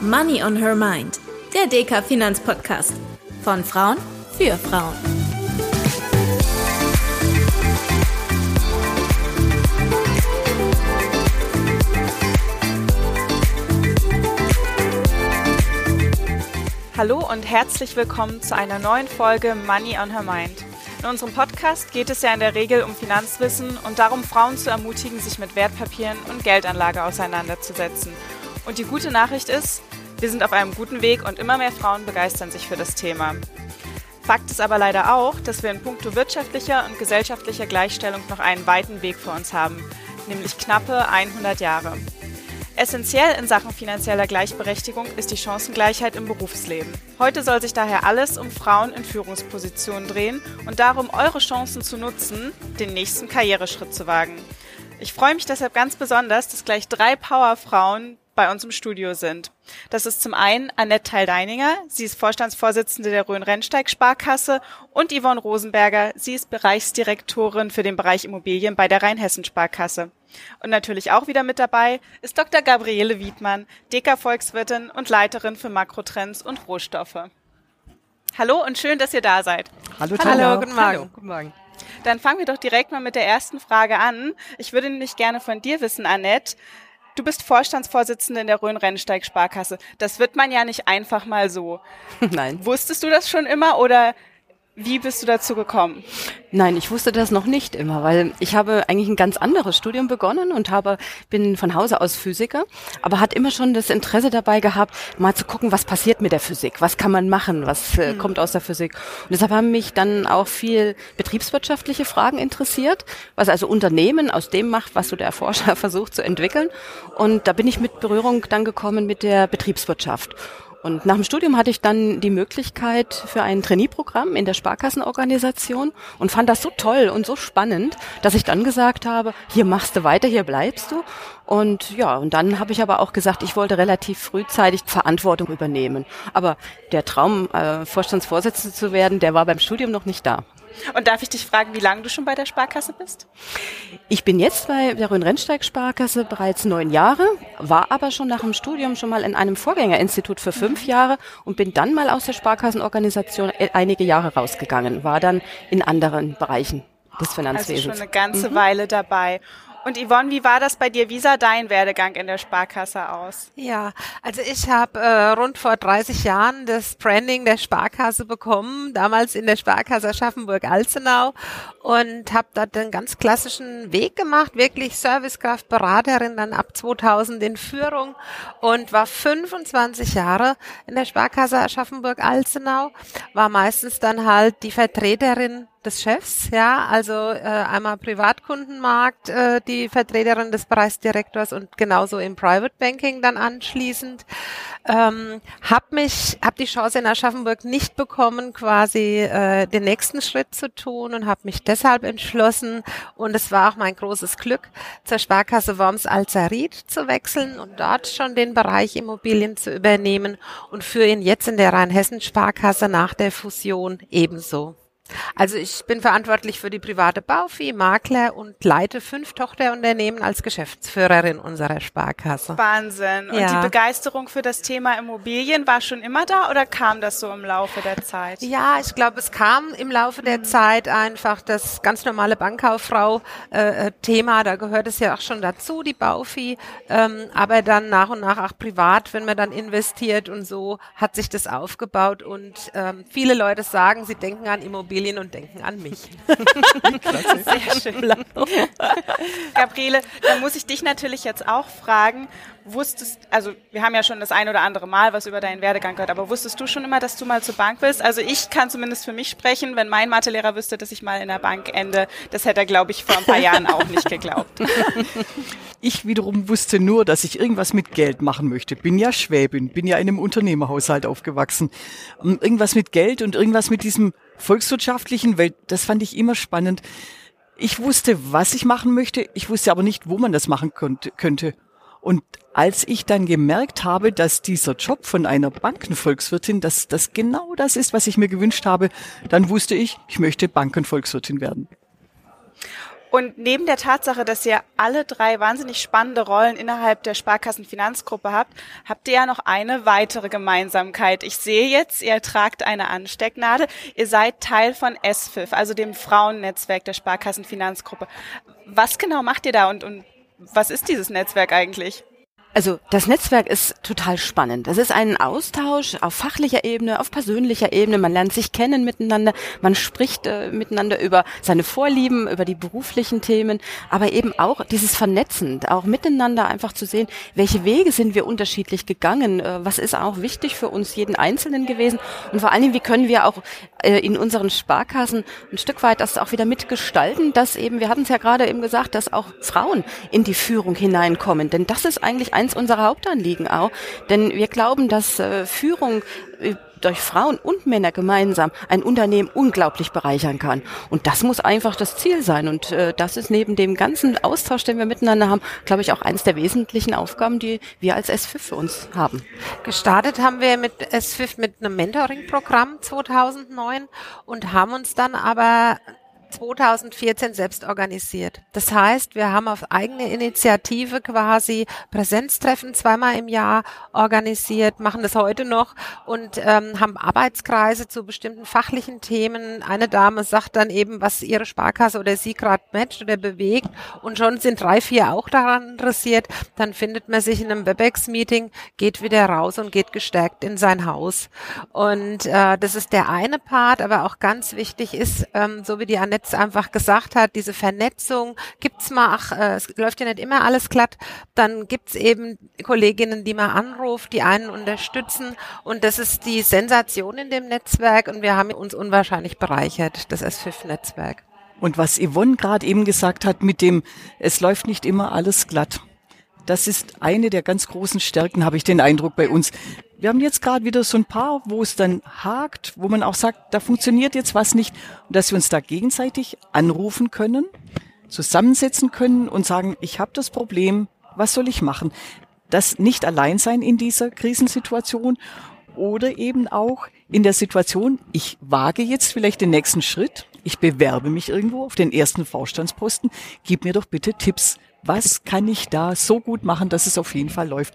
Money on Her Mind, der DK Finanzpodcast. Von Frauen für Frauen. Hallo und herzlich willkommen zu einer neuen Folge Money on Her Mind. In unserem Podcast geht es ja in der Regel um Finanzwissen und darum, Frauen zu ermutigen, sich mit Wertpapieren und Geldanlage auseinanderzusetzen. Und die gute Nachricht ist, wir sind auf einem guten Weg und immer mehr Frauen begeistern sich für das Thema. Fakt ist aber leider auch, dass wir in puncto wirtschaftlicher und gesellschaftlicher Gleichstellung noch einen weiten Weg vor uns haben, nämlich knappe 100 Jahre. Essentiell in Sachen finanzieller Gleichberechtigung ist die Chancengleichheit im Berufsleben. Heute soll sich daher alles um Frauen in Führungspositionen drehen und darum, eure Chancen zu nutzen, den nächsten Karriereschritt zu wagen. Ich freue mich deshalb ganz besonders, dass gleich drei Powerfrauen bei uns im Studio sind. Das ist zum einen Annette Teil-Deininger, sie ist Vorstandsvorsitzende der Rhön-Rennsteig Sparkasse und Yvonne Rosenberger, sie ist Bereichsdirektorin für den Bereich Immobilien bei der Rheinhessen Sparkasse. Und natürlich auch wieder mit dabei ist Dr. Gabriele Wiedmann, Deka-Volkswirtin und Leiterin für Makrotrends und Rohstoffe. Hallo und schön, dass ihr da seid. Hallo, Hallo, guten Morgen. Hallo, guten Morgen. Dann fangen wir doch direkt mal mit der ersten Frage an. Ich würde nämlich gerne von dir wissen, Annette. Du bist Vorstandsvorsitzende in der Rhön-Rennsteig Sparkasse. Das wird man ja nicht einfach mal so. Nein. Wusstest du das schon immer oder wie bist du dazu gekommen? Nein, ich wusste das noch nicht immer, weil ich habe eigentlich ein ganz anderes Studium begonnen und habe bin von Hause aus Physiker, aber hat immer schon das Interesse dabei gehabt, mal zu gucken, was passiert mit der Physik, was kann man machen, was äh, hm. kommt aus der Physik. Und deshalb haben mich dann auch viel betriebswirtschaftliche Fragen interessiert, was also Unternehmen aus dem macht, was so der Forscher versucht zu entwickeln. Und da bin ich mit Berührung dann gekommen mit der Betriebswirtschaft. Und nach dem Studium hatte ich dann die Möglichkeit für ein Trainee-Programm in der Sparkassenorganisation und fand das so toll und so spannend, dass ich dann gesagt habe, hier machst du weiter, hier bleibst du. Und ja, und dann habe ich aber auch gesagt, ich wollte relativ frühzeitig Verantwortung übernehmen. Aber der Traum, äh, Vorstandsvorsitzende zu werden, der war beim Studium noch nicht da. Und darf ich dich fragen, wie lange du schon bei der Sparkasse bist? Ich bin jetzt bei der Rhön-Rennsteig-Sparkasse bereits neun Jahre, war aber schon nach dem Studium schon mal in einem Vorgängerinstitut für fünf Jahre und bin dann mal aus der Sparkassenorganisation e-, einige Jahre rausgegangen, war dann in anderen Bereichen des Finanzwesens. Also schon eine ganze mhm. Weile dabei. Und Yvonne, wie war das bei dir? Wie sah dein Werdegang in der Sparkasse aus? Ja, also ich habe äh, rund vor 30 Jahren das Branding der Sparkasse bekommen, damals in der Sparkasse Aschaffenburg-Alzenau und habe da den ganz klassischen Weg gemacht, wirklich Servicekraft, Beraterin, dann ab 2000 in Führung und war 25 Jahre in der Sparkasse Aschaffenburg-Alzenau, war meistens dann halt die Vertreterin des Chefs, ja, also äh, einmal Privatkundenmarkt, äh, die Vertreterin des Bereichsdirektors und genauso im Private Banking dann anschließend. Ähm, hab mich, hab die Chance in Aschaffenburg nicht bekommen, quasi äh, den nächsten Schritt zu tun und habe mich deshalb entschlossen und es war auch mein großes Glück, zur Sparkasse Worms Alzarit zu wechseln und dort schon den Bereich Immobilien zu übernehmen und für ihn jetzt in der Rheinhessen Sparkasse nach der Fusion ebenso. Also ich bin verantwortlich für die private Baufi, Makler und leite fünf Tochterunternehmen als Geschäftsführerin unserer Sparkasse. Wahnsinn. Und ja. die Begeisterung für das Thema Immobilien war schon immer da oder kam das so im Laufe der Zeit? Ja, ich glaube, es kam im Laufe der mhm. Zeit einfach das ganz normale Bankkauffrau äh, Thema. Da gehört es ja auch schon dazu, die Baufi. Ähm, aber dann nach und nach auch privat, wenn man dann investiert und so, hat sich das aufgebaut. Und ähm, viele Leute sagen, sie denken an Immobilien Immobilien und denken an mich. Sehr schön. Gabriele, dann muss ich dich natürlich jetzt auch fragen, wusstest, also wir haben ja schon das ein oder andere Mal was über deinen Werdegang gehört, aber wusstest du schon immer, dass du mal zur Bank willst? Also ich kann zumindest für mich sprechen, wenn mein Mathelehrer wüsste, dass ich mal in der Bank ende, das hätte er, glaube ich, vor ein paar Jahren auch nicht geglaubt. Ich wiederum wusste nur, dass ich irgendwas mit Geld machen möchte. Bin ja Schwäbin, bin ja in einem Unternehmerhaushalt aufgewachsen. Irgendwas mit Geld und irgendwas mit diesem volkswirtschaftlichen Welt, das fand ich immer spannend. Ich wusste, was ich machen möchte, ich wusste aber nicht, wo man das machen könnte. Und als ich dann gemerkt habe, dass dieser Job von einer Bankenvolkswirtin, dass das genau das ist, was ich mir gewünscht habe, dann wusste ich, ich möchte Bankenvolkswirtin werden. Und neben der Tatsache, dass ihr alle drei wahnsinnig spannende Rollen innerhalb der Sparkassenfinanzgruppe habt, habt ihr ja noch eine weitere Gemeinsamkeit. Ich sehe jetzt, ihr tragt eine Anstecknadel. Ihr seid Teil von SFIF, also dem Frauennetzwerk der Sparkassenfinanzgruppe. Was genau macht ihr da und, und was ist dieses Netzwerk eigentlich? Also das Netzwerk ist total spannend. Es ist ein Austausch auf fachlicher Ebene, auf persönlicher Ebene. Man lernt sich kennen miteinander, man spricht äh, miteinander über seine Vorlieben, über die beruflichen Themen, aber eben auch dieses Vernetzen, auch miteinander einfach zu sehen, welche Wege sind wir unterschiedlich gegangen, äh, was ist auch wichtig für uns jeden Einzelnen gewesen und vor allen Dingen, wie können wir auch äh, in unseren Sparkassen ein Stück weit das auch wieder mitgestalten, dass eben, wir hatten es ja gerade eben gesagt, dass auch Frauen in die Führung hineinkommen, denn das ist eigentlich eins unserer Hauptanliegen auch. Denn wir glauben, dass äh, Führung äh, durch Frauen und Männer gemeinsam ein Unternehmen unglaublich bereichern kann. Und das muss einfach das Ziel sein. Und äh, das ist neben dem ganzen Austausch, den wir miteinander haben, glaube ich, auch eines der wesentlichen Aufgaben, die wir als SFIF für uns haben. Gestartet haben wir mit SFIF mit einem Mentoring-Programm 2009 und haben uns dann aber 2014 selbst organisiert. Das heißt, wir haben auf eigene Initiative quasi Präsenztreffen zweimal im Jahr organisiert, machen das heute noch und ähm, haben Arbeitskreise zu bestimmten fachlichen Themen. Eine Dame sagt dann eben, was ihre Sparkasse oder sie gerade matcht oder bewegt und schon sind drei, vier auch daran interessiert. Dann findet man sich in einem WebEx-Meeting, geht wieder raus und geht gestärkt in sein Haus. Und äh, das ist der eine Part, aber auch ganz wichtig ist, ähm, so wie die Annette jetzt einfach gesagt hat, diese Vernetzung, gibt's mal, ach, äh, es läuft ja nicht immer alles glatt, dann gibt's eben Kolleginnen, die man anruft, die einen unterstützen und das ist die Sensation in dem Netzwerk und wir haben uns unwahrscheinlich bereichert, das S5-Netzwerk. Und was Yvonne gerade eben gesagt hat mit dem, es läuft nicht immer alles glatt. Das ist eine der ganz großen Stärken, habe ich den Eindruck bei uns. Wir haben jetzt gerade wieder so ein paar, wo es dann hakt, wo man auch sagt, da funktioniert jetzt was nicht und dass wir uns da gegenseitig anrufen können, zusammensetzen können und sagen, ich habe das Problem, was soll ich machen? Das nicht allein sein in dieser Krisensituation oder eben auch in der Situation, ich wage jetzt vielleicht den nächsten Schritt, ich bewerbe mich irgendwo auf den ersten Vorstandsposten, gib mir doch bitte Tipps was kann ich da so gut machen, dass es auf jeden Fall läuft.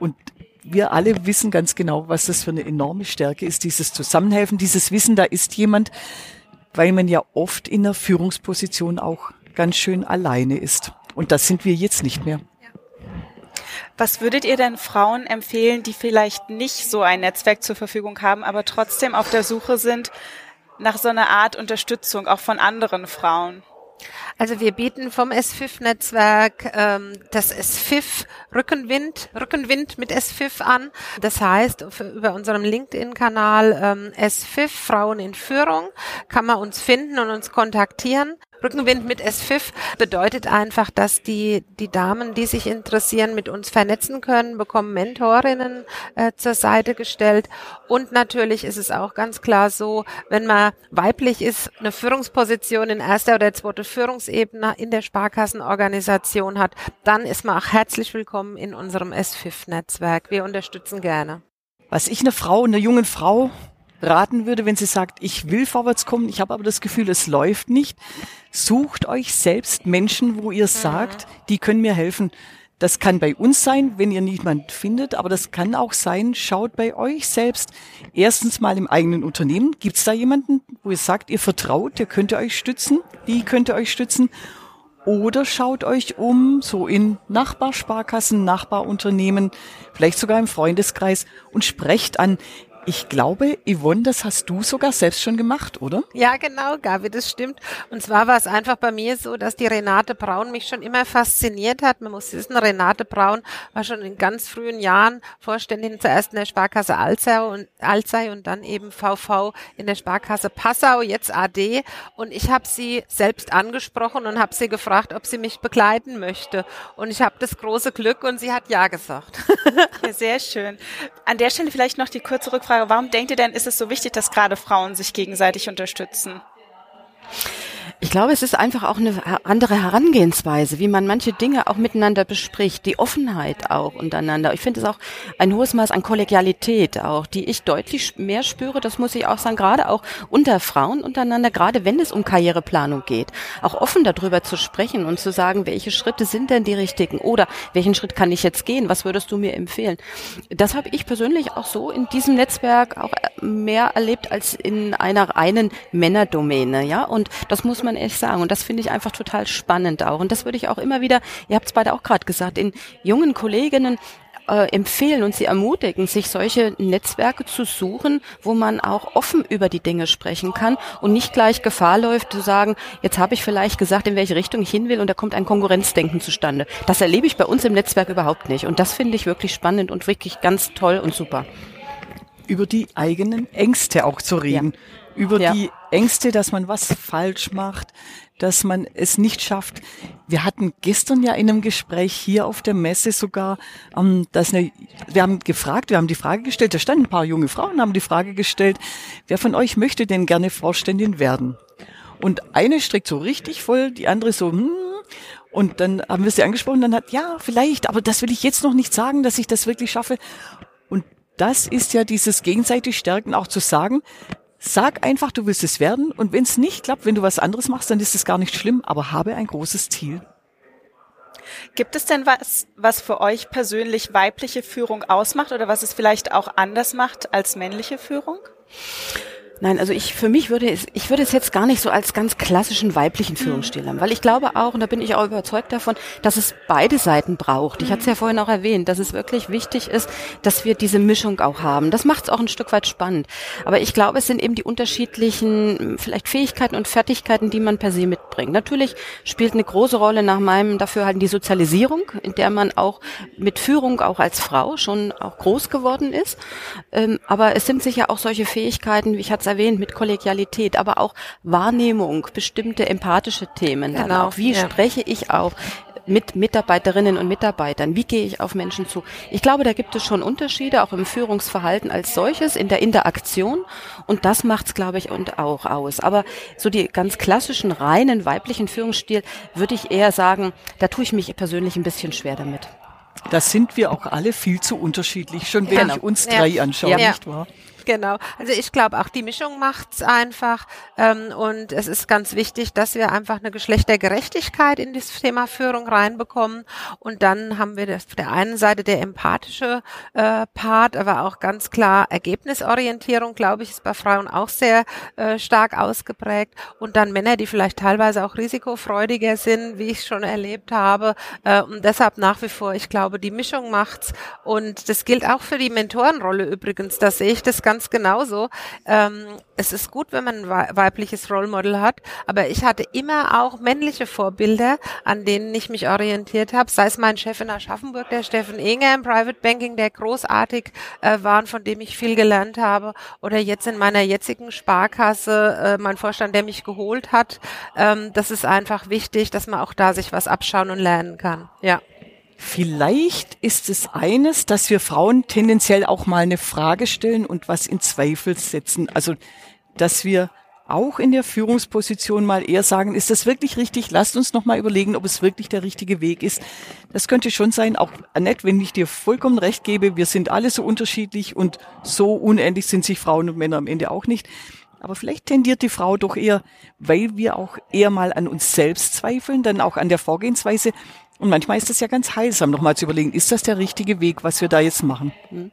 Und wir alle wissen ganz genau, was das für eine enorme Stärke ist, dieses Zusammenhelfen, dieses Wissen, da ist jemand, weil man ja oft in der Führungsposition auch ganz schön alleine ist. Und das sind wir jetzt nicht mehr. Was würdet ihr denn Frauen empfehlen, die vielleicht nicht so ein Netzwerk zur Verfügung haben, aber trotzdem auf der Suche sind nach so einer Art Unterstützung, auch von anderen Frauen? Also wir bieten vom S5-Netzwerk ähm, das S5 Rückenwind, Rückenwind mit S5 an. Das heißt, über unserem LinkedIn-Kanal ähm, S5 Frauen in Führung kann man uns finden und uns kontaktieren. Rückenwind mit S5 bedeutet einfach, dass die, die Damen, die sich interessieren, mit uns vernetzen können, bekommen Mentorinnen äh, zur Seite gestellt. Und natürlich ist es auch ganz klar so, wenn man weiblich ist, eine Führungsposition in erster oder zweiter Führungsebene in der Sparkassenorganisation hat, dann ist man auch herzlich willkommen in unserem S5-Netzwerk. Wir unterstützen gerne. Was ich einer Frau, einer jungen Frau raten würde, wenn sie sagt, ich will vorwärts kommen, ich habe aber das Gefühl, es läuft nicht, sucht euch selbst Menschen, wo ihr sagt, die können mir helfen. Das kann bei uns sein, wenn ihr niemand findet, aber das kann auch sein, schaut bei euch selbst. Erstens mal im eigenen Unternehmen. Gibt es da jemanden, wo ihr sagt, ihr vertraut, der könnte euch stützen, die könnte euch stützen? Oder schaut euch um, so in Nachbarsparkassen, Nachbarunternehmen, vielleicht sogar im Freundeskreis und sprecht an, ich glaube, Yvonne, das hast du sogar selbst schon gemacht, oder? Ja, genau, Gabi, das stimmt. Und zwar war es einfach bei mir so, dass die Renate Braun mich schon immer fasziniert hat. Man muss wissen, Renate Braun war schon in ganz frühen Jahren Vorständin zuerst in der Sparkasse Alzey und, Alzey und dann eben VV in der Sparkasse Passau, jetzt AD. Und ich habe sie selbst angesprochen und habe sie gefragt, ob sie mich begleiten möchte. Und ich habe das große Glück und sie hat Ja gesagt. Ja, sehr schön. An der Stelle vielleicht noch die kurze Rückfrage Frage, warum denkt ihr denn, ist es so wichtig, dass gerade Frauen sich gegenseitig unterstützen? Ich glaube, es ist einfach auch eine andere Herangehensweise, wie man manche Dinge auch miteinander bespricht, die Offenheit auch untereinander. Ich finde es auch ein hohes Maß an Kollegialität auch, die ich deutlich mehr spüre, das muss ich auch sagen, gerade auch unter Frauen untereinander, gerade wenn es um Karriereplanung geht, auch offen darüber zu sprechen und zu sagen, welche Schritte sind denn die richtigen oder welchen Schritt kann ich jetzt gehen, was würdest du mir empfehlen? Das habe ich persönlich auch so in diesem Netzwerk auch mehr erlebt als in einer reinen Männerdomäne, ja, und das muss man ehrlich sagen. Und das finde ich einfach total spannend auch. Und das würde ich auch immer wieder, ihr habt es beide auch gerade gesagt, in jungen Kolleginnen äh, empfehlen und sie ermutigen, sich solche Netzwerke zu suchen, wo man auch offen über die Dinge sprechen kann und nicht gleich Gefahr läuft zu sagen, jetzt habe ich vielleicht gesagt, in welche Richtung ich hin will und da kommt ein Konkurrenzdenken zustande. Das erlebe ich bei uns im Netzwerk überhaupt nicht und das finde ich wirklich spannend und wirklich ganz toll und super. Über die eigenen Ängste auch zu reden. Ja über ja. die Ängste, dass man was falsch macht, dass man es nicht schafft. Wir hatten gestern ja in einem Gespräch hier auf der Messe sogar, ähm, dass eine, wir haben gefragt, wir haben die Frage gestellt, da standen ein paar junge Frauen, haben die Frage gestellt, wer von euch möchte denn gerne Vorständin werden? Und eine streckt so richtig voll, die andere so, hm, und dann haben wir sie angesprochen, dann hat, ja, vielleicht, aber das will ich jetzt noch nicht sagen, dass ich das wirklich schaffe. Und das ist ja dieses gegenseitig Stärken auch zu sagen, Sag einfach, du willst es werden und wenn es nicht klappt, wenn du was anderes machst, dann ist es gar nicht schlimm, aber habe ein großes Ziel. Gibt es denn was, was für euch persönlich weibliche Führung ausmacht oder was es vielleicht auch anders macht als männliche Führung? Nein, also ich für mich würde es, ich würde es jetzt gar nicht so als ganz klassischen weiblichen Führungsstil haben, weil ich glaube auch, und da bin ich auch überzeugt davon, dass es beide Seiten braucht. Ich hatte es ja vorhin auch erwähnt, dass es wirklich wichtig ist, dass wir diese Mischung auch haben. Das macht es auch ein Stück weit spannend. Aber ich glaube, es sind eben die unterschiedlichen vielleicht Fähigkeiten und Fertigkeiten, die man per se mitbringt. Natürlich spielt eine große Rolle nach meinem Dafürhalten die Sozialisierung, in der man auch mit Führung auch als Frau schon auch groß geworden ist. Ähm, aber es sind sicher auch solche Fähigkeiten, wie ich hatte es erwähnt, mit Kollegialität, aber auch Wahrnehmung, bestimmte empathische Themen. Genau. Auch, wie ja. spreche ich auch mit Mitarbeiterinnen und Mitarbeitern? Wie gehe ich auf Menschen zu? Ich glaube, da gibt es schon Unterschiede, auch im Führungsverhalten als solches, in der Interaktion. Und das macht es, glaube ich, und auch aus. Aber so die ganz klassischen, reinen weiblichen Führungsstil würde ich eher sagen, da tue ich mich persönlich ein bisschen schwer damit. Da sind wir auch alle viel zu unterschiedlich, schon wenn genau. ich uns drei ja. anschaue, ja. nicht wahr? Genau. Also ich glaube auch die Mischung macht's einfach. Ähm, und es ist ganz wichtig, dass wir einfach eine Geschlechtergerechtigkeit in das Thema Führung reinbekommen. Und dann haben wir das auf der einen Seite der empathische äh, Part, aber auch ganz klar Ergebnisorientierung, glaube ich, ist bei Frauen auch sehr äh, stark ausgeprägt. Und dann Männer, die vielleicht teilweise auch risikofreudiger sind, wie ich schon erlebt habe. Äh, und deshalb nach wie vor, ich glaube, die Mischung macht's. Und das gilt auch für die Mentorenrolle übrigens, da sehe ich das ganz ganz genauso. Ähm, es ist gut, wenn man ein weibliches Role Model hat, aber ich hatte immer auch männliche Vorbilder, an denen ich mich orientiert habe, sei es mein Chef in Aschaffenburg, der Steffen Enger im Private Banking, der großartig äh, war und von dem ich viel gelernt habe, oder jetzt in meiner jetzigen Sparkasse äh, mein Vorstand, der mich geholt hat. Ähm, das ist einfach wichtig, dass man auch da sich was abschauen und lernen kann. Ja. Vielleicht ist es eines, dass wir Frauen tendenziell auch mal eine Frage stellen und was in Zweifel setzen. Also, dass wir auch in der Führungsposition mal eher sagen, ist das wirklich richtig? Lasst uns noch mal überlegen, ob es wirklich der richtige Weg ist. Das könnte schon sein, auch Annette, wenn ich dir vollkommen recht gebe, wir sind alle so unterschiedlich und so unendlich sind sich Frauen und Männer am Ende auch nicht. Aber vielleicht tendiert die Frau doch eher, weil wir auch eher mal an uns selbst zweifeln, dann auch an der Vorgehensweise, und manchmal ist es ja ganz heilsam, nochmal zu überlegen, ist das der richtige Weg, was wir da jetzt machen? Hm.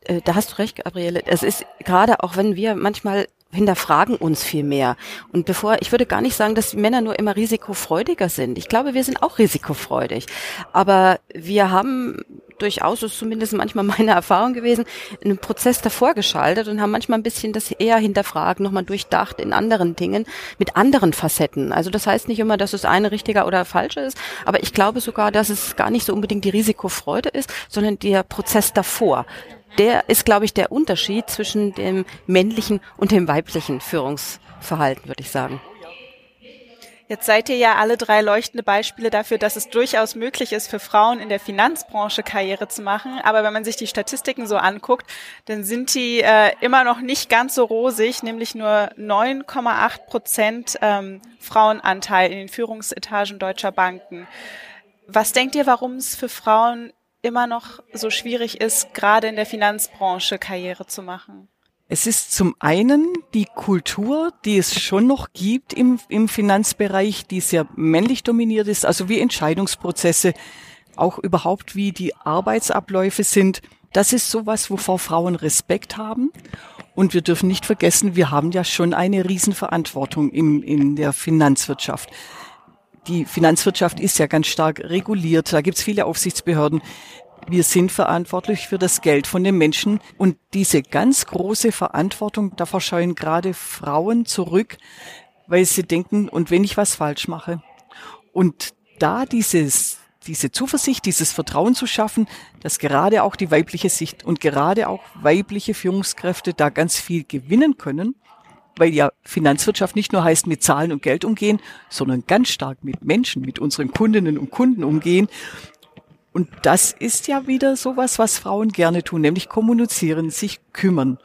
Äh, da hast du recht, Gabriele. Es ist gerade auch, wenn wir manchmal hinterfragen uns viel mehr. Und bevor, ich würde gar nicht sagen, dass Männer nur immer risikofreudiger sind. Ich glaube, wir sind auch risikofreudig. Aber wir haben durchaus, ist zumindest manchmal meine Erfahrung gewesen, einen Prozess davor geschaltet und haben manchmal ein bisschen das eher hinterfragt, nochmal durchdacht in anderen Dingen, mit anderen Facetten. Also das heißt nicht immer, dass es eine richtiger oder falsche ist, aber ich glaube sogar, dass es gar nicht so unbedingt die Risikofreude ist, sondern der Prozess davor. Der ist, glaube ich, der Unterschied zwischen dem männlichen und dem weiblichen Führungsverhalten, würde ich sagen. Jetzt seid ihr ja alle drei leuchtende Beispiele dafür, dass es durchaus möglich ist, für Frauen in der Finanzbranche Karriere zu machen. Aber wenn man sich die Statistiken so anguckt, dann sind die äh, immer noch nicht ganz so rosig, nämlich nur 9,8 Prozent ähm, Frauenanteil in den Führungsetagen deutscher Banken. Was denkt ihr, warum es für Frauen immer noch so schwierig ist, gerade in der Finanzbranche Karriere zu machen? Es ist zum einen die Kultur, die es schon noch gibt im, im Finanzbereich, die sehr männlich dominiert ist, also wie Entscheidungsprozesse, auch überhaupt wie die Arbeitsabläufe sind. Das ist sowas, wovor Frauen Respekt haben. Und wir dürfen nicht vergessen, wir haben ja schon eine Riesenverantwortung im, in der Finanzwirtschaft. Die Finanzwirtschaft ist ja ganz stark reguliert. Da gibt es viele Aufsichtsbehörden. Wir sind verantwortlich für das Geld von den Menschen und diese ganz große Verantwortung, davor scheuen gerade Frauen zurück, weil sie denken, und wenn ich was falsch mache. Und da dieses, diese Zuversicht, dieses Vertrauen zu schaffen, dass gerade auch die weibliche Sicht und gerade auch weibliche Führungskräfte da ganz viel gewinnen können, weil ja Finanzwirtschaft nicht nur heißt mit Zahlen und Geld umgehen, sondern ganz stark mit Menschen, mit unseren Kundinnen und Kunden umgehen. Und das ist ja wieder sowas, was Frauen gerne tun, nämlich kommunizieren, sich kümmern.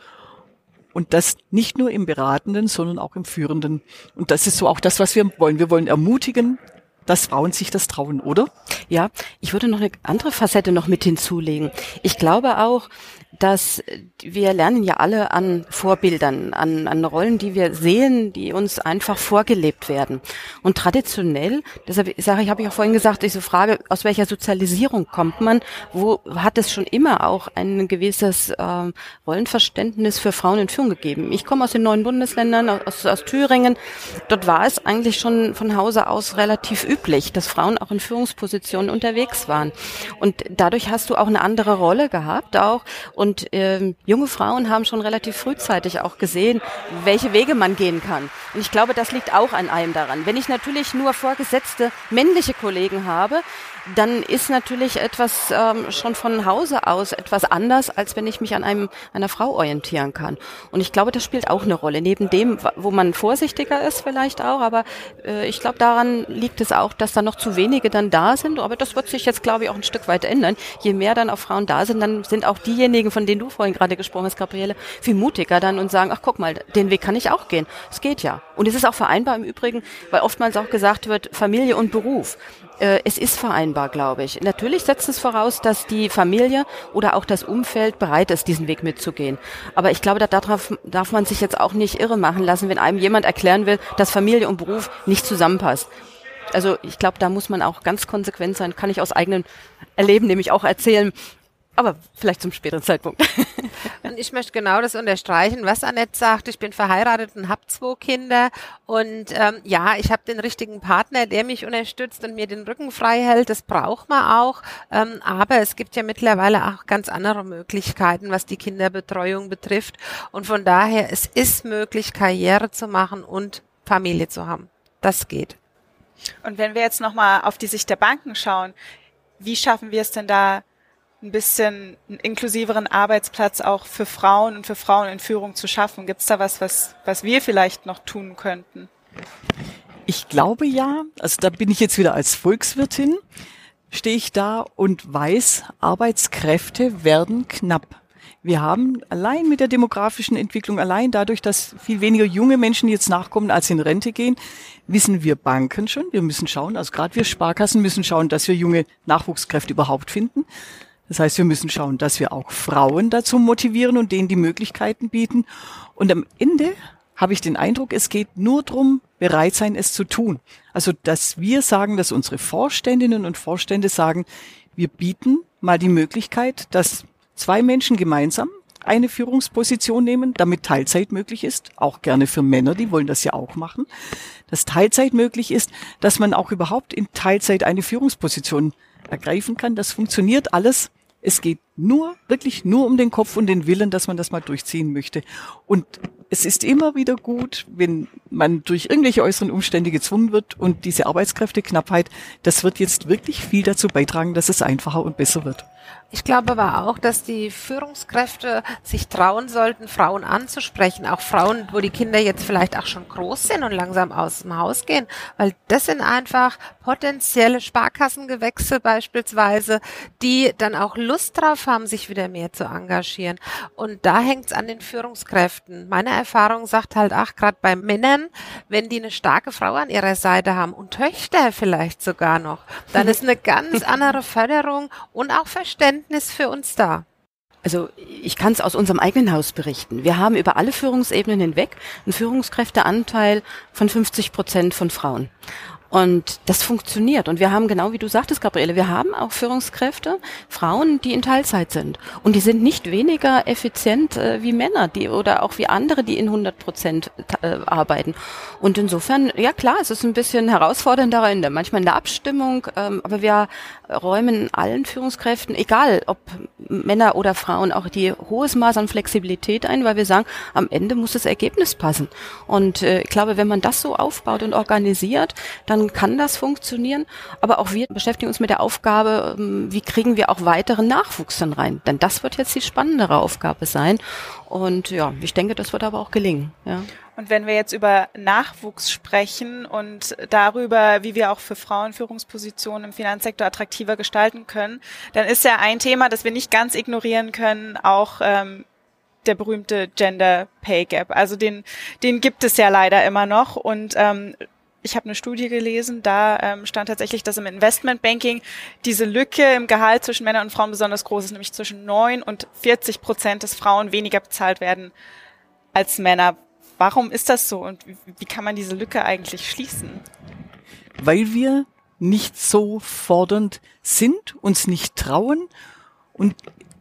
Und das nicht nur im Beratenden, sondern auch im Führenden. Und das ist so auch das, was wir wollen. Wir wollen ermutigen, dass Frauen sich das trauen, oder? Ja, ich würde noch eine andere Facette noch mit hinzulegen. Ich glaube auch, dass wir lernen ja alle an Vorbildern, an, an Rollen, die wir sehen, die uns einfach vorgelebt werden. Und traditionell, deshalb sage ich, habe ich auch vorhin gesagt, diese Frage, aus welcher Sozialisierung kommt man, wo hat es schon immer auch ein gewisses äh, Rollenverständnis für Frauen in Führung gegeben. Ich komme aus den neuen Bundesländern, aus, aus Thüringen. Dort war es eigentlich schon von Hause aus relativ üblich, dass Frauen auch in Führungspositionen unterwegs waren. Und dadurch hast du auch eine andere Rolle gehabt auch. Und ähm, junge Frauen haben schon relativ frühzeitig auch gesehen, welche Wege man gehen kann. Und ich glaube, das liegt auch an einem daran. Wenn ich natürlich nur vorgesetzte männliche Kollegen habe, dann ist natürlich etwas ähm, schon von Hause aus etwas anders, als wenn ich mich an einem einer Frau orientieren kann. Und ich glaube, das spielt auch eine Rolle. Neben dem, wo man vorsichtiger ist vielleicht auch, aber äh, ich glaube, daran liegt es auch, dass da noch zu wenige dann da sind. Aber das wird sich jetzt, glaube ich, auch ein Stück weit ändern. Je mehr dann auch Frauen da sind, dann sind auch diejenigen, von denen du vorhin gerade gesprochen hast, Gabriele, viel mutiger dann und sagen, ach guck mal, den Weg kann ich auch gehen. Es geht ja. Und es ist auch vereinbar im Übrigen, weil oftmals auch gesagt wird, Familie und Beruf. Äh, es ist vereinbar, glaube ich. Natürlich setzt es voraus, dass die Familie oder auch das Umfeld bereit ist, diesen Weg mitzugehen. Aber ich glaube, da darauf darf man sich jetzt auch nicht irre machen lassen, wenn einem jemand erklären will, dass Familie und Beruf nicht zusammenpasst. Also ich glaube, da muss man auch ganz konsequent sein. Kann ich aus eigenem Erleben nämlich auch erzählen. Aber vielleicht zum späteren Zeitpunkt. Und ich möchte genau das unterstreichen, was Annette sagt. Ich bin verheiratet und habe zwei Kinder. Und ähm, ja, ich habe den richtigen Partner, der mich unterstützt und mir den Rücken frei hält. Das braucht man auch. Ähm, aber es gibt ja mittlerweile auch ganz andere Möglichkeiten, was die Kinderbetreuung betrifft. Und von daher, es ist möglich, Karriere zu machen und Familie zu haben. Das geht. Und wenn wir jetzt nochmal auf die Sicht der Banken schauen, wie schaffen wir es denn da, ein bisschen einen inklusiveren Arbeitsplatz auch für Frauen und für Frauen in Führung zu schaffen? Gibt es da was, was, was wir vielleicht noch tun könnten? Ich glaube ja, also da bin ich jetzt wieder als Volkswirtin, stehe ich da und weiß, Arbeitskräfte werden knapp. Wir haben allein mit der demografischen Entwicklung, allein dadurch, dass viel weniger junge Menschen jetzt nachkommen, als in Rente gehen, wissen wir Banken schon. Wir müssen schauen, also gerade wir Sparkassen müssen schauen, dass wir junge Nachwuchskräfte überhaupt finden. Das heißt, wir müssen schauen, dass wir auch Frauen dazu motivieren und denen die Möglichkeiten bieten. Und am Ende habe ich den Eindruck, es geht nur darum, bereit sein, es zu tun. Also, dass wir sagen, dass unsere Vorständinnen und Vorstände sagen, wir bieten mal die Möglichkeit, dass zwei Menschen gemeinsam eine Führungsposition nehmen, damit Teilzeit möglich ist, auch gerne für Männer, die wollen das ja auch machen, dass Teilzeit möglich ist, dass man auch überhaupt in Teilzeit eine Führungsposition ergreifen kann. Das funktioniert alles es geht nur, wirklich nur um den Kopf und den Willen, dass man das mal durchziehen möchte. Und es ist immer wieder gut, wenn man durch irgendwelche äußeren Umstände gezwungen wird und diese Arbeitskräfteknappheit, das wird jetzt wirklich viel dazu beitragen, dass es einfacher und besser wird. Ich glaube aber auch, dass die Führungskräfte sich trauen sollten, Frauen anzusprechen. Auch Frauen, wo die Kinder jetzt vielleicht auch schon groß sind und langsam aus dem Haus gehen. Weil das sind einfach potenzielle Sparkassengewächse beispielsweise, die dann auch Lust drauf haben, sich wieder mehr zu engagieren. Und da hängt es an den Führungskräften. Meine Erfahrung sagt halt, ach, gerade bei Männern, wenn die eine starke Frau an ihrer Seite haben und Töchter vielleicht sogar noch, dann ist eine ganz andere Förderung und auch Verständnis für uns da? Also ich kann es aus unserem eigenen Haus berichten. Wir haben über alle Führungsebenen hinweg einen Führungskräfteanteil von 50 Prozent von Frauen. Und das funktioniert. Und wir haben, genau wie du sagtest, Gabriele, wir haben auch Führungskräfte, Frauen, die in Teilzeit sind. Und die sind nicht weniger effizient äh, wie Männer, die oder auch wie andere, die in 100 Prozent äh, arbeiten. Und insofern, ja klar, es ist ein bisschen herausfordernder in der, manchmal in der Abstimmung, ähm, aber wir räumen allen Führungskräften, egal ob Männer oder Frauen, auch die hohes Maß an Flexibilität ein, weil wir sagen, am Ende muss das Ergebnis passen. Und äh, ich glaube, wenn man das so aufbaut und organisiert, dann dann kann das funktionieren. Aber auch wir beschäftigen uns mit der Aufgabe, ähm, wie kriegen wir auch weiteren Nachwuchs dann rein? Denn das wird jetzt die spannendere Aufgabe sein. Und ja, ich denke, das wird aber auch gelingen. Ja. Und wenn wir jetzt über Nachwuchs sprechen und darüber, wie wir auch für Frauen Führungspositionen im Finanzsektor attraktiver gestalten können, dann ist ja ein Thema, das wir nicht ganz ignorieren können, auch ähm, der berühmte Gender Pay Gap. Also den, den gibt es ja leider immer noch und ähm, ich habe eine Studie gelesen, da ähm, stand tatsächlich, dass im Investmentbanking diese Lücke im Gehalt zwischen Männern und Frauen besonders groß ist, nämlich zwischen 9 und 40 Prozent des Frauen weniger bezahlt werden als Männer. Warum ist das so und wie, kann man diese Lücke eigentlich schließen? Weil wir nicht so fordernd sind, uns nicht trauen und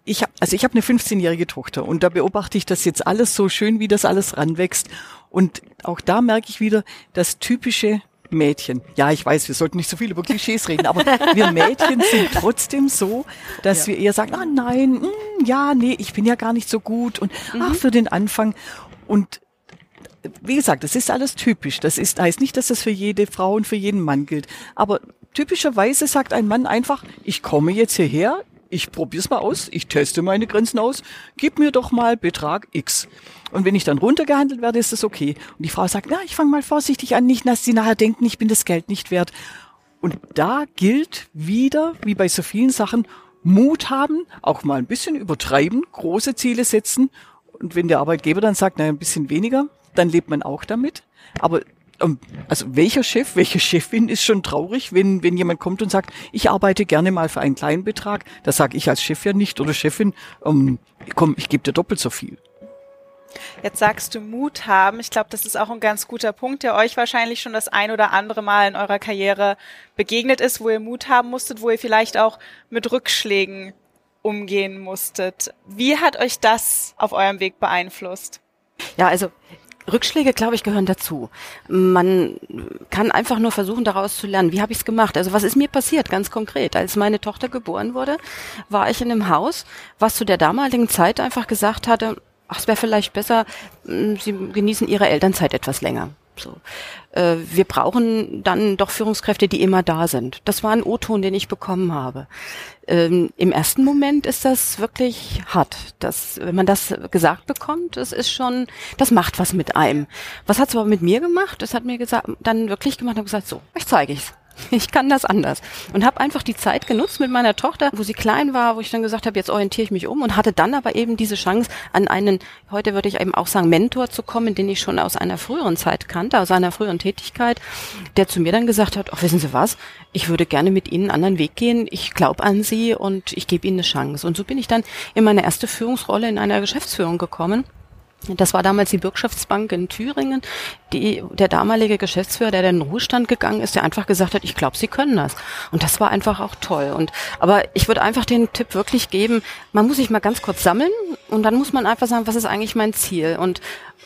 ich hab, also ich habe eine 15-jährige Tochter und da beobachte ich das jetzt alles so schön, wie das alles ranwächst und auch da merke ich wieder das typische Mädchen. Ja, ich weiß, wir sollten nicht so viel über Klischees reden, aber wir Mädchen sind trotzdem so, dass ja. wir eher sagen, ah nein, mh, hm, ja, nee, ich bin ja gar nicht so gut und mhm. ach, für den Anfang. Und wie gesagt, das ist alles typisch. Das ist, heißt nicht, dass das für jede Frau und für jeden Mann gilt. Aber typischerweise sagt ein Mann einfach, ich komme jetzt hierher, ich probiere es mal aus, ich teste meine Grenzen aus, gib mir doch mal Betrag X. Und wenn ich dann runtergehandelt werde, ist das okay. Und die Frau sagt, na, ich fange mal vorsichtig an, nicht, dass sie nachher denken, ich bin das Geld nicht wert. Und da gilt wieder, wie bei so vielen Sachen, Mut haben, auch mal ein bisschen übertreiben, große Ziele setzen. Und wenn der Arbeitgeber dann sagt, naja, ein bisschen weniger, dann lebt man auch damit. Aber also welcher Chef, welche Chefin ist schon traurig, wenn, wenn jemand kommt und sagt, ich arbeite gerne mal für einen kleinen Betrag. Das sage ich als Chef ja nicht oder Chefin, ähm, komm, ich gebe dir doppelt so viel. Jetzt sagst du Mut haben. Ich glaube, das ist auch ein ganz guter Punkt, der euch wahrscheinlich schon das ein oder andere Mal in eurer Karriere begegnet ist, wo ihr Mut haben musstet, wo ihr vielleicht auch mit Rückschlägen umgehen musstet. Wie hat euch das auf eurem Weg beeinflusst? Ja, also Rückschläge, glaube ich, gehören dazu. Man kann einfach nur versuchen, daraus zu lernen. Wie habe ich es gemacht? Also was ist mir passiert, ganz konkret? Als meine Tochter geboren wurde, war ich in einem Haus, was zu der damaligen Zeit einfach gesagt hatte, ach, es wäre vielleicht besser, hm, Sie genießen Ihre Elternzeit etwas länger. So. Äh, wir brauchen dann doch Führungskräfte, die immer da sind. Das war ein O-Ton, den ich bekommen habe. Ähm, Im ersten Moment ist das wirklich hart. Das, wenn man das gesagt bekommt, das ist schon, das macht was mit einem. Was hat es aber mit mir gemacht? Es hat mir gesagt, dann wirklich gemacht und gesagt, so, ich zeige ich's. Ich kann das anders. Und habe einfach die Zeit genutzt mit meiner Tochter, wo sie klein war, wo ich dann gesagt habe, jetzt orientiere ich mich um und hatte dann aber eben diese Chance, an einen, heute würde ich eben auch sagen, Mentor zu kommen, den ich schon aus einer früheren Zeit kannte, aus einer früheren Tätigkeit, der zu mir dann gesagt hat, ach, wissen Sie was, ich würde gerne mit Ihnen einen anderen Weg gehen, ich glaube an Sie und ich gebe Ihnen eine Chance. Und so bin ich dann in meine erste Führungsrolle in einer Geschäftsführung gekommen das war damals die Bürgschaftsbank in Thüringen. Die, der damalige Geschäftsführer, der dann in den Ruhestand gegangen ist, der einfach gesagt hat, ich glaube, Sie können das. Und das war einfach auch toll. Und aber ich würde einfach den Tipp wirklich geben, man muss sich mal ganz kurz sammeln und dann muss man einfach sagen, was ist eigentlich mein Ziel? Und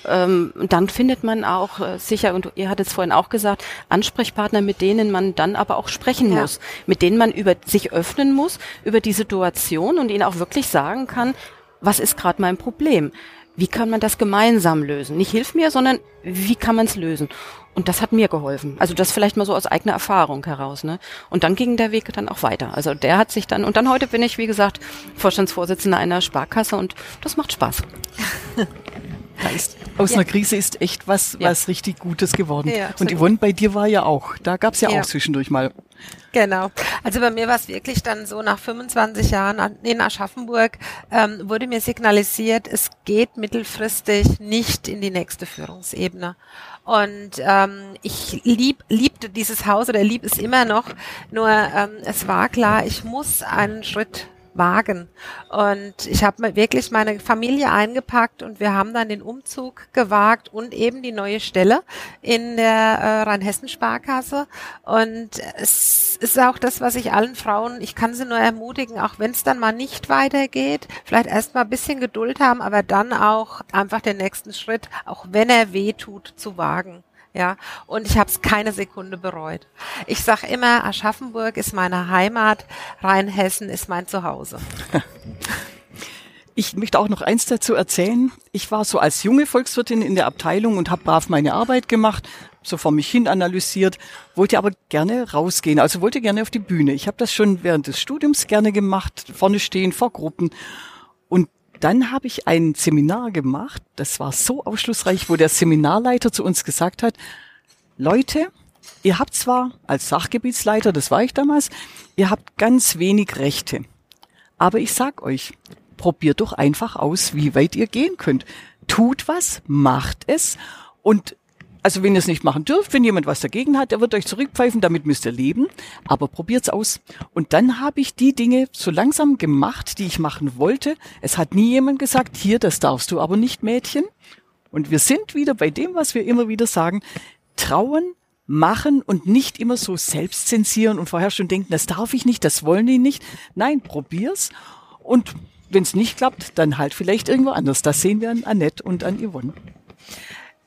ähm, dann findet man auch äh, sicher, und ihr hattet es vorhin auch gesagt, Ansprechpartner, mit denen man dann aber auch sprechen ja. muss, mit denen man über sich öffnen muss, über die Situation und ihnen auch wirklich sagen kann, was ist gerade mein Problem? Wie kann man das gemeinsam lösen? Nicht hilf mir, sondern wie kann man es lösen? Und das hat mir geholfen. Also das vielleicht mal so aus eigener Erfahrung heraus. Ne? Und dann ging der Weg dann auch weiter. Also der hat sich dann, und dann heute bin ich, wie gesagt, Vorstandsvorsitzender einer Sparkasse und das macht Spaß. Aus ja. einer Krise ist echt was, ja. was richtig Gutes geworden. Ja, und Yvonne, bei dir war ja auch, da gab es ja, ja, auch zwischendurch mal. Genau. Also bei mir war es wirklich dann so, nach 25 Jahren in Aschaffenburg ähm, wurde mir signalisiert, es geht mittelfristig nicht in die nächste Führungsebene. Und ähm, ich lieb, liebte dieses Haus oder lieb es immer noch. Nur ähm, es war klar, ich muss einen Schritt wagen. Und ich habe wirklich meine Familie eingepackt und wir haben dann den Umzug gewagt und eben die neue Stelle in der äh, Rheinhessen-Sparkasse. Und es ist auch das, was ich allen Frauen, ich kann sie nur ermutigen, auch wenn es dann mal nicht weitergeht, vielleicht erst mal ein bisschen Geduld haben, aber dann auch einfach den nächsten Schritt, auch wenn er weh tut, zu wagen. Ja, und ich habe es keine Sekunde bereut. Ich sage immer, Aschaffenburg ist meine Heimat, Rheinhessen ist mein Zuhause. Ich möchte auch noch eins dazu erzählen. Ich war so als junge Volkswirtin in der Abteilung und habe brav meine Arbeit gemacht, so vor mich hin analysiert, wollte aber gerne rausgehen, also wollte gerne auf die Bühne. Ich habe das schon während des Studiums gerne gemacht, vorne stehen vor Gruppen. Dann habe ich ein Seminar gemacht, das war so aufschlussreich, wo der Seminarleiter zu uns gesagt hat, Leute, ihr habt zwar als Sachgebietsleiter, das war ich damals, ihr habt ganz wenig Rechte. Aber ich sag euch, probiert doch einfach aus, wie weit ihr gehen könnt. Tut was, macht es und also wenn ihr es nicht machen dürft, wenn jemand was dagegen hat, der wird euch zurückpfeifen, damit müsst ihr leben. Aber probiert's aus. Und dann habe ich die Dinge so langsam gemacht, die ich machen wollte. Es hat nie jemand gesagt, hier, das darfst du aber nicht, Mädchen. Und wir sind wieder bei dem, was wir immer wieder sagen. Trauen, machen und nicht immer so selbst zensieren und vorher schon denken, das darf ich nicht, das wollen die nicht. Nein, probier's. Und wenn es nicht klappt, dann halt vielleicht irgendwo anders. Das sehen wir an Annette und an Yvonne.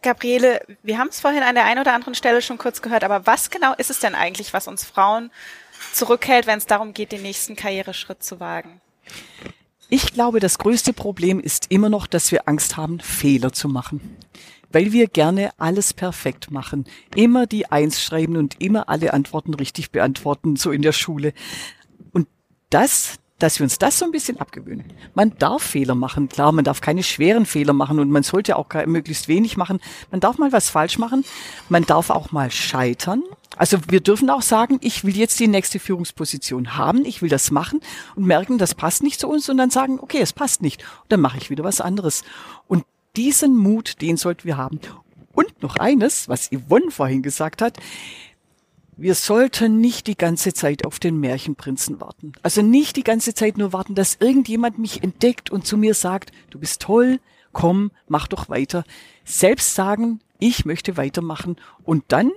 Gabriele, wir haben es vorhin an der einen oder anderen Stelle schon kurz gehört, aber was genau ist es denn eigentlich, was uns Frauen zurückhält, wenn es darum geht, den nächsten Karriereschritt zu wagen? Ich glaube, das größte Problem ist immer noch, dass wir Angst haben, Fehler zu machen. Weil wir gerne alles perfekt machen. Immer die Eins schreiben und immer alle Antworten richtig beantworten, so in der Schule. Und das, dass wir uns das so ein bisschen abgewöhnen. Man darf Fehler machen, klar, man darf keine schweren Fehler machen und man sollte auch möglichst wenig machen. Man darf mal was falsch machen, man darf auch mal scheitern. Also wir dürfen auch sagen, ich will jetzt die nächste Führungsposition haben, ich will das machen und merken, das passt nicht zu uns und dann sagen, okay, es passt nicht und dann mache ich wieder was anderes. Und diesen Mut, den sollten wir haben. Und noch eines, was Yvonne vorhin gesagt hat, wir sollten nicht die ganze Zeit auf den Märchenprinzen warten. Also nicht die ganze Zeit nur warten, dass irgendjemand mich entdeckt und zu mir sagt, du bist toll, komm, mach doch weiter. Selbst sagen, ich möchte weitermachen und dann,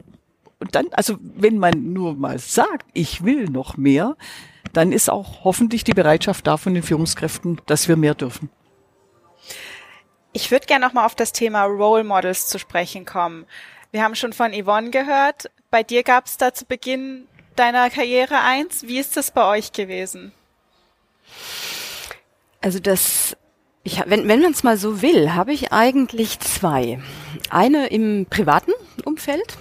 und dann, also wenn man nur mal sagt, ich will noch mehr, dann ist auch hoffentlich die Bereitschaft da von den Führungskräften, dass wir mehr dürfen. Ich würde gerne nochmal auf das Thema Role Models zu sprechen kommen. Wir haben schon von Yvonne gehört. Bei dir gab es da zu Beginn deiner Karriere eins. Wie ist das bei euch gewesen? Also das, ich, wenn, wenn man es mal so will, habe ich eigentlich zwei. Eine im privaten Umfeld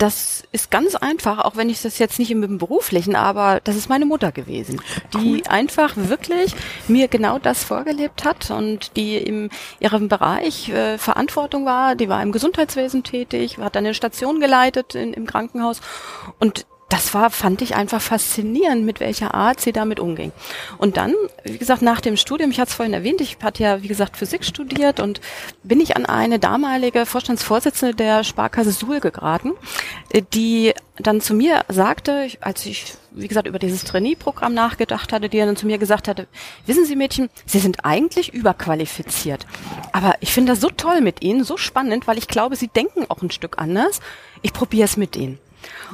das ist ganz einfach, auch wenn ich das jetzt nicht im beruflichen, aber das ist meine Mutter gewesen, die cool. einfach wirklich mir genau das vorgelebt hat und die im ihrem Bereich äh, Verantwortung war. Die war im Gesundheitswesen tätig, hat eine Station geleitet in, im Krankenhaus und das war, fand ich einfach faszinierend, mit welcher Art sie damit umging. Und dann, wie gesagt, nach dem Studium, ich hatte es vorhin erwähnt, ich hatte ja, wie gesagt, Physik studiert und bin ich an eine damalige Vorstandsvorsitzende der Sparkasse Suhl geraten, die dann zu mir sagte, als ich, wie gesagt, über dieses Trainee-Programm nachgedacht hatte, die dann zu mir gesagt hatte, wissen Sie Mädchen, Sie sind eigentlich überqualifiziert. Aber ich finde das so toll mit Ihnen, so spannend, weil ich glaube, Sie denken auch ein Stück anders. Ich probiere es mit Ihnen.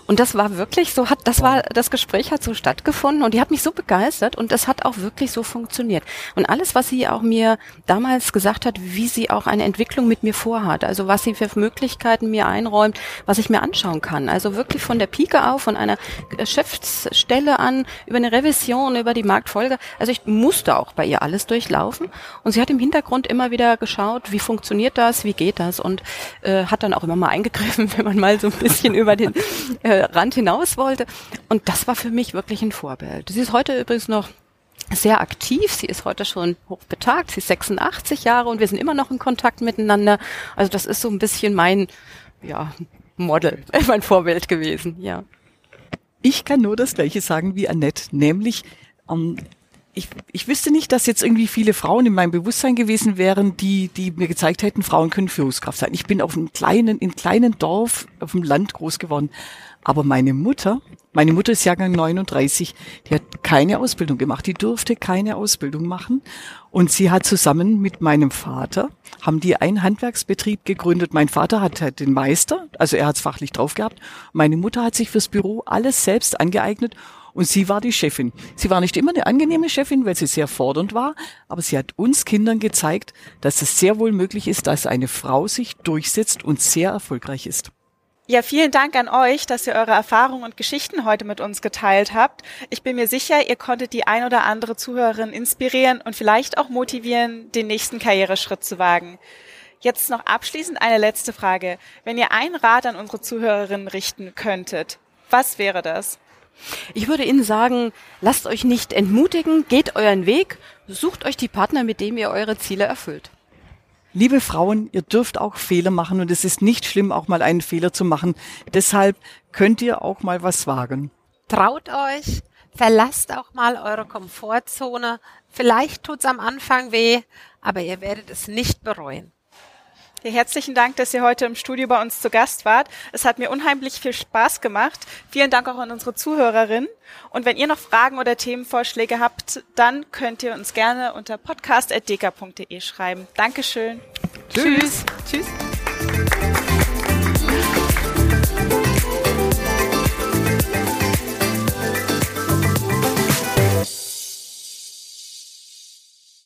Und das war wirklich so, hat, das war, das Gespräch hat so stattgefunden und die hat mich so begeistert und es hat auch wirklich so funktioniert. Und alles, was sie auch mir damals gesagt hat, wie sie auch eine Entwicklung mit mir vorhat, also was sie für Möglichkeiten mir einräumt, was ich mir anschauen kann. Also wirklich von der Pike auf, von einer Geschäftsstelle an, über eine Revision, über die Marktfolge. Also ich musste auch bei ihr alles durchlaufen und sie hat im Hintergrund immer wieder geschaut, wie funktioniert das, wie geht das und äh, hat dann auch immer mal eingegriffen, wenn man mal so ein bisschen über den äh, Rand hinaus wollte. Und das war für mich wirklich ein Vorbild. Sie ist heute übrigens noch sehr aktiv. Sie ist heute schon hochbetagt. Sie ist 86 Jahre und wir sind immer noch in Kontakt miteinander. Also das ist so ein bisschen mein, ja, Model, mein Vorbild gewesen, ja. Ich kann nur das Gleiche sagen wie Annette, nämlich ähm, ich, ich wüsste nicht, dass jetzt irgendwie viele Frauen in meinem Bewusstsein gewesen wären, die, die mir gezeigt hätten, Frauen können Führungskraft sein. Ich bin auf einem kleinen, in kleinen Dorf auf dem Land groß geworden. Aber meine Mutter, meine Mutter ist Jahrgang 39, die hat keine Ausbildung gemacht, die durfte keine Ausbildung machen. Und sie hat zusammen mit meinem Vater, haben die einen Handwerksbetrieb gegründet. Mein Vater hat halt den Meister, also er hat es fachlich drauf gehabt. Meine Mutter hat sich fürs Büro alles selbst angeeignet und sie war die Chefin. Sie war nicht immer eine angenehme Chefin, weil sie sehr fordernd war, aber sie hat uns Kindern gezeigt, dass es sehr wohl möglich ist, dass eine Frau sich durchsetzt und sehr erfolgreich ist. Ja, vielen Dank an euch, dass ihr eure Erfahrungen und Geschichten heute mit uns geteilt habt. Ich bin mir sicher, ihr konntet die ein oder andere Zuhörerin inspirieren und vielleicht auch motivieren, den nächsten Karriereschritt zu wagen. Jetzt noch abschließend eine letzte Frage. Wenn ihr einen Rat an unsere Zuhörerinnen richten könntet, was wäre das? Ich würde Ihnen sagen, lasst euch nicht entmutigen, geht euren Weg, sucht euch die Partner, mit dem ihr eure Ziele erfüllt. Liebe Frauen, ihr dürft auch Fehler machen und es ist nicht schlimm, auch mal einen Fehler zu machen. Deshalb könnt ihr auch mal was wagen. Traut euch, verlasst auch mal eure Komfortzone. Vielleicht tut's am Anfang weh, aber ihr werdet es nicht bereuen. Ja, herzlichen Dank, dass ihr heute im Studio bei uns zu Gast wart. Es hat mir unheimlich viel Spaß gemacht. Vielen Dank auch an unsere Zuhörerin. Und wenn ihr noch Fragen oder Themenvorschläge habt, dann könnt ihr uns gerne unter podcast.deka.de schreiben. Dankeschön. Tschüss. Tschüss.